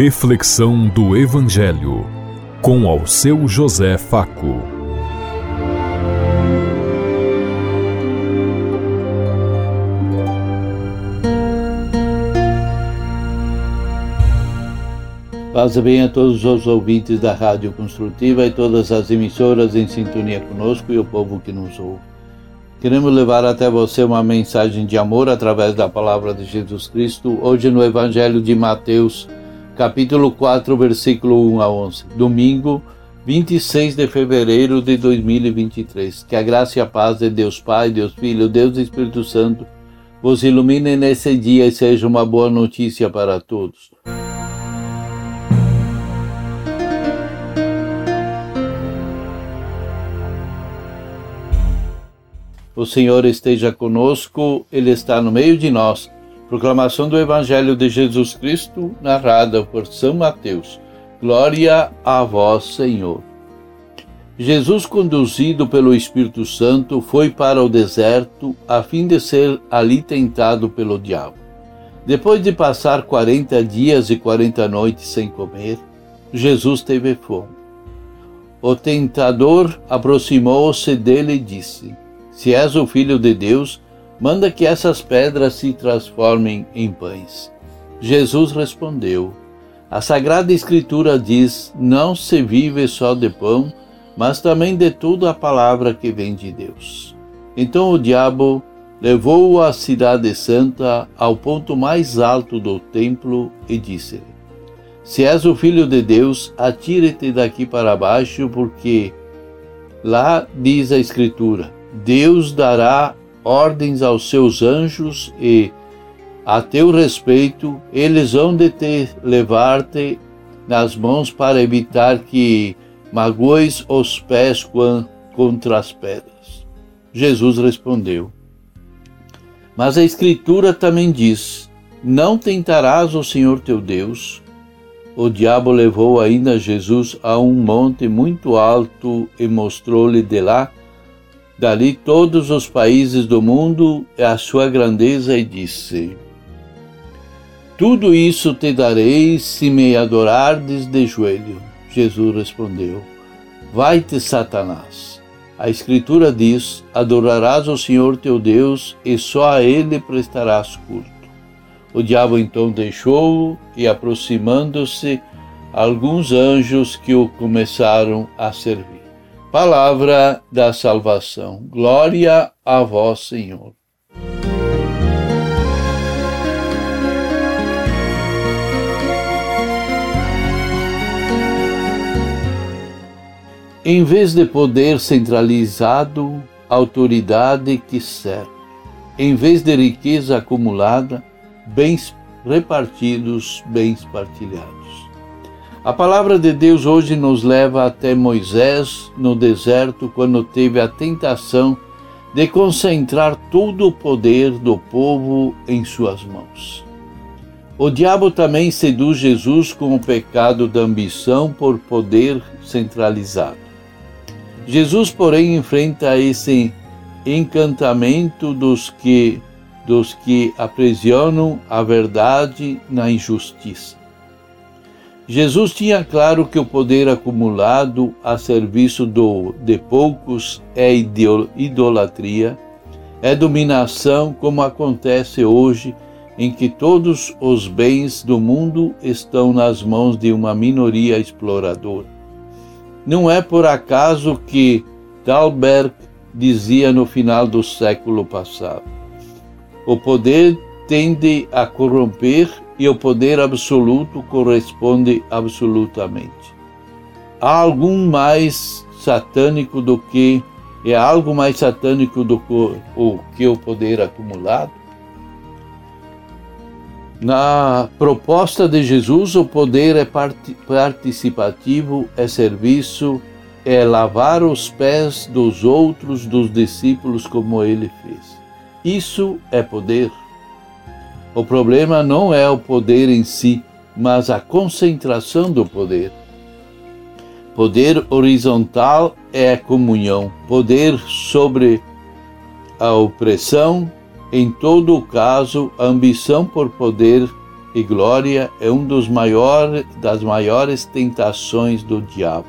Reflexão do Evangelho com ao seu José Faco. Paz e bem a todos os ouvintes da Rádio Construtiva e todas as emissoras em sintonia conosco e o povo que nos ouve. Queremos levar até você uma mensagem de amor através da palavra de Jesus Cristo, hoje no Evangelho de Mateus, capítulo 4, versículo 1 a 11. Domingo, 26 de fevereiro de 2023. Que a graça e a paz de Deus Pai, Deus Filho, Deus Espírito Santo vos ilumine nesse dia e seja uma boa notícia para todos. O Senhor esteja conosco, Ele está no meio de nós. Proclamação do Evangelho de Jesus Cristo, narrada por São Mateus. Glória a vós, Senhor. Jesus, conduzido pelo Espírito Santo, foi para o deserto a fim de ser ali tentado pelo diabo. Depois de passar quarenta dias e quarenta noites sem comer, Jesus teve fome. O tentador aproximou-se dele e disse: se és o filho de Deus, manda que essas pedras se transformem em pães. Jesus respondeu: A Sagrada Escritura diz: Não se vive só de pão, mas também de toda a palavra que vem de Deus. Então o diabo levou-o à cidade santa, ao ponto mais alto do templo, e disse-lhe: Se és o filho de Deus, atire-te daqui para baixo, porque lá diz a Escritura: Deus dará ordens aos seus anjos e, a teu respeito, eles hão de te levar-te nas mãos para evitar que magoes os pés contra as pedras. Jesus respondeu: Mas a Escritura também diz: Não tentarás o Senhor teu Deus. O diabo levou ainda Jesus a um monte muito alto e mostrou-lhe de lá dali todos os países do mundo e a sua grandeza, e disse: Tudo isso te darei se me adorardes de joelho. Jesus respondeu: Vai-te, Satanás. A Escritura diz: Adorarás o Senhor teu Deus e só a Ele prestarás culto. O diabo então deixou-o e, aproximando-se, alguns anjos que o começaram a servir. Palavra da salvação. Glória a vós, Senhor. Em vez de poder centralizado, autoridade que serve. Em vez de riqueza acumulada, bens repartidos, bens partilhados. A palavra de Deus hoje nos leva até Moisés no deserto, quando teve a tentação de concentrar todo o poder do povo em suas mãos. O diabo também seduz Jesus com o pecado da ambição por poder centralizado. Jesus, porém, enfrenta esse encantamento dos que dos que aprisionam a verdade na injustiça. Jesus tinha claro que o poder acumulado a serviço do, de poucos é idolatria, é dominação, como acontece hoje, em que todos os bens do mundo estão nas mãos de uma minoria exploradora. Não é por acaso que Dalberg dizia no final do século passado: o poder tende a corromper e o poder absoluto corresponde absolutamente. Há algum mais satânico do que é algo mais satânico do que o, que o poder acumulado? Na proposta de Jesus, o poder é participativo, é serviço, é lavar os pés dos outros, dos discípulos, como ele fez. Isso é poder. O problema não é o poder em si, mas a concentração do poder. Poder horizontal é comunhão, poder sobre a opressão, em todo o caso, a ambição por poder e glória é um dos maiores das maiores tentações do diabo.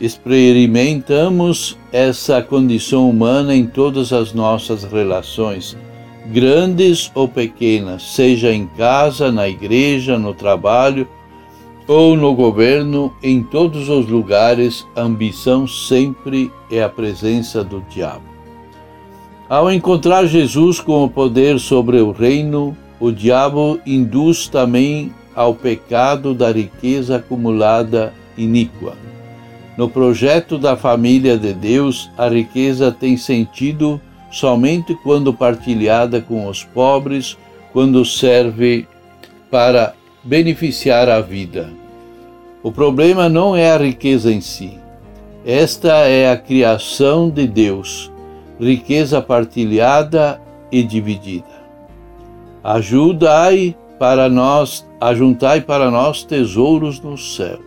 Experimentamos essa condição humana em todas as nossas relações, grandes ou pequenas, seja em casa, na igreja, no trabalho ou no governo, em todos os lugares, a ambição sempre é a presença do diabo. Ao encontrar Jesus com o poder sobre o reino, o diabo induz também ao pecado da riqueza acumulada iníqua. No projeto da família de Deus, a riqueza tem sentido somente quando partilhada com os pobres, quando serve para beneficiar a vida. O problema não é a riqueza em si. Esta é a criação de Deus riqueza partilhada e dividida. Ajudai para nós, ajuntai para nós tesouros no céu.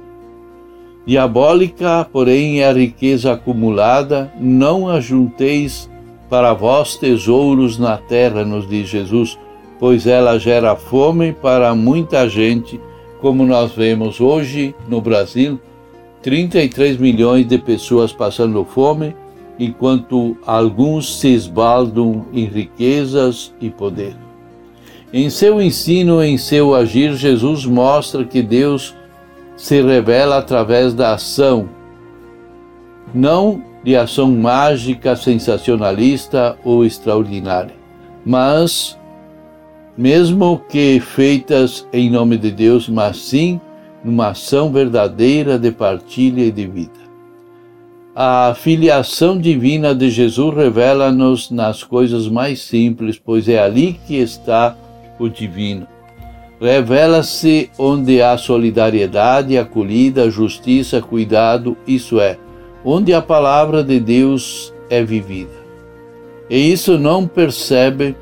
Diabólica, porém, é a riqueza acumulada, não ajunteis para vós tesouros na terra, nos diz Jesus, pois ela gera fome para muita gente, como nós vemos hoje no Brasil, 33 milhões de pessoas passando fome enquanto alguns se esbaldam em riquezas e poder. Em seu ensino, em seu agir, Jesus mostra que Deus se revela através da ação, não de ação mágica, sensacionalista ou extraordinária, mas mesmo que feitas em nome de Deus, mas sim numa ação verdadeira de partilha e de vida. A filiação divina de Jesus revela-nos nas coisas mais simples, pois é ali que está o divino. Revela-se onde há solidariedade, acolhida, justiça, cuidado, isso é, onde a palavra de Deus é vivida. E isso não percebe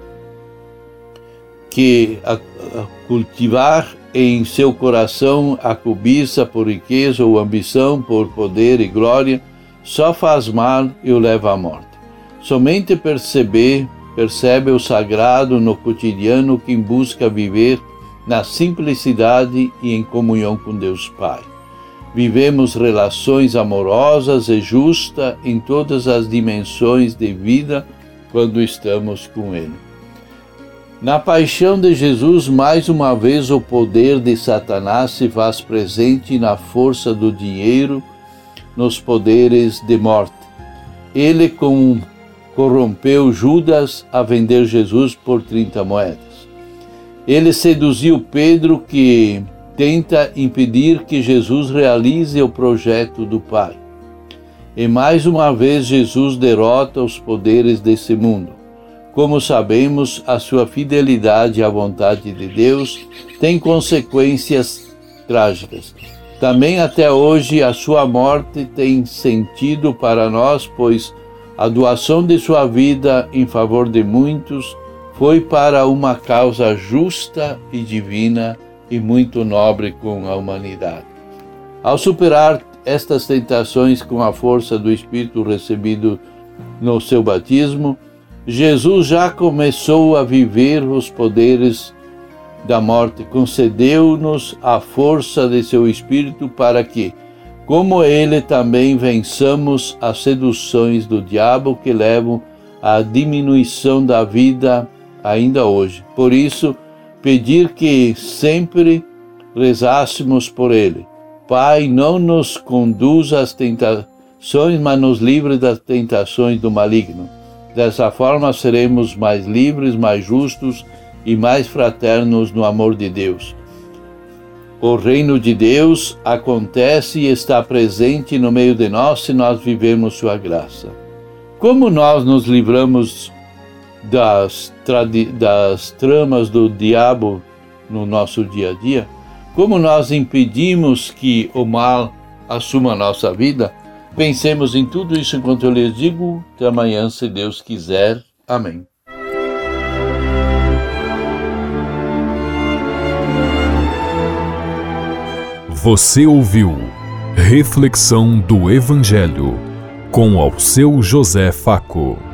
que a, a cultivar em seu coração a cobiça por riqueza ou ambição por poder e glória só faz mal e o leva à morte. Somente perceber, percebe o sagrado no cotidiano quem busca viver na simplicidade e em comunhão com Deus Pai. Vivemos relações amorosas e justas em todas as dimensões de vida quando estamos com Ele. Na paixão de Jesus, mais uma vez o poder de Satanás se faz presente na força do dinheiro nos poderes de morte. Ele com, corrompeu Judas a vender Jesus por 30 moedas. Ele seduziu Pedro que tenta impedir que Jesus realize o projeto do Pai. E mais uma vez Jesus derrota os poderes desse mundo. Como sabemos, a sua fidelidade à vontade de Deus tem consequências trágicas. Também até hoje a sua morte tem sentido para nós, pois a doação de sua vida em favor de muitos foi para uma causa justa e divina e muito nobre com a humanidade. Ao superar estas tentações com a força do Espírito recebido no seu batismo, Jesus já começou a viver os poderes da morte, concedeu-nos a força de seu Espírito para que, como ele, também vençamos as seduções do diabo que levam à diminuição da vida ainda hoje. Por isso, pedir que sempre rezássemos por ele. Pai, não nos conduza às tentações, mas nos livre das tentações do maligno. Dessa forma seremos mais livres, mais justos e mais fraternos no amor de Deus. O reino de Deus acontece e está presente no meio de nós se nós vivemos Sua graça. Como nós nos livramos das, das tramas do diabo no nosso dia a dia? Como nós impedimos que o mal assuma a nossa vida? Pensemos em tudo isso enquanto eu lhes digo. Até amanhã, se Deus quiser. Amém. Você ouviu Reflexão do Evangelho com ao seu José Faco.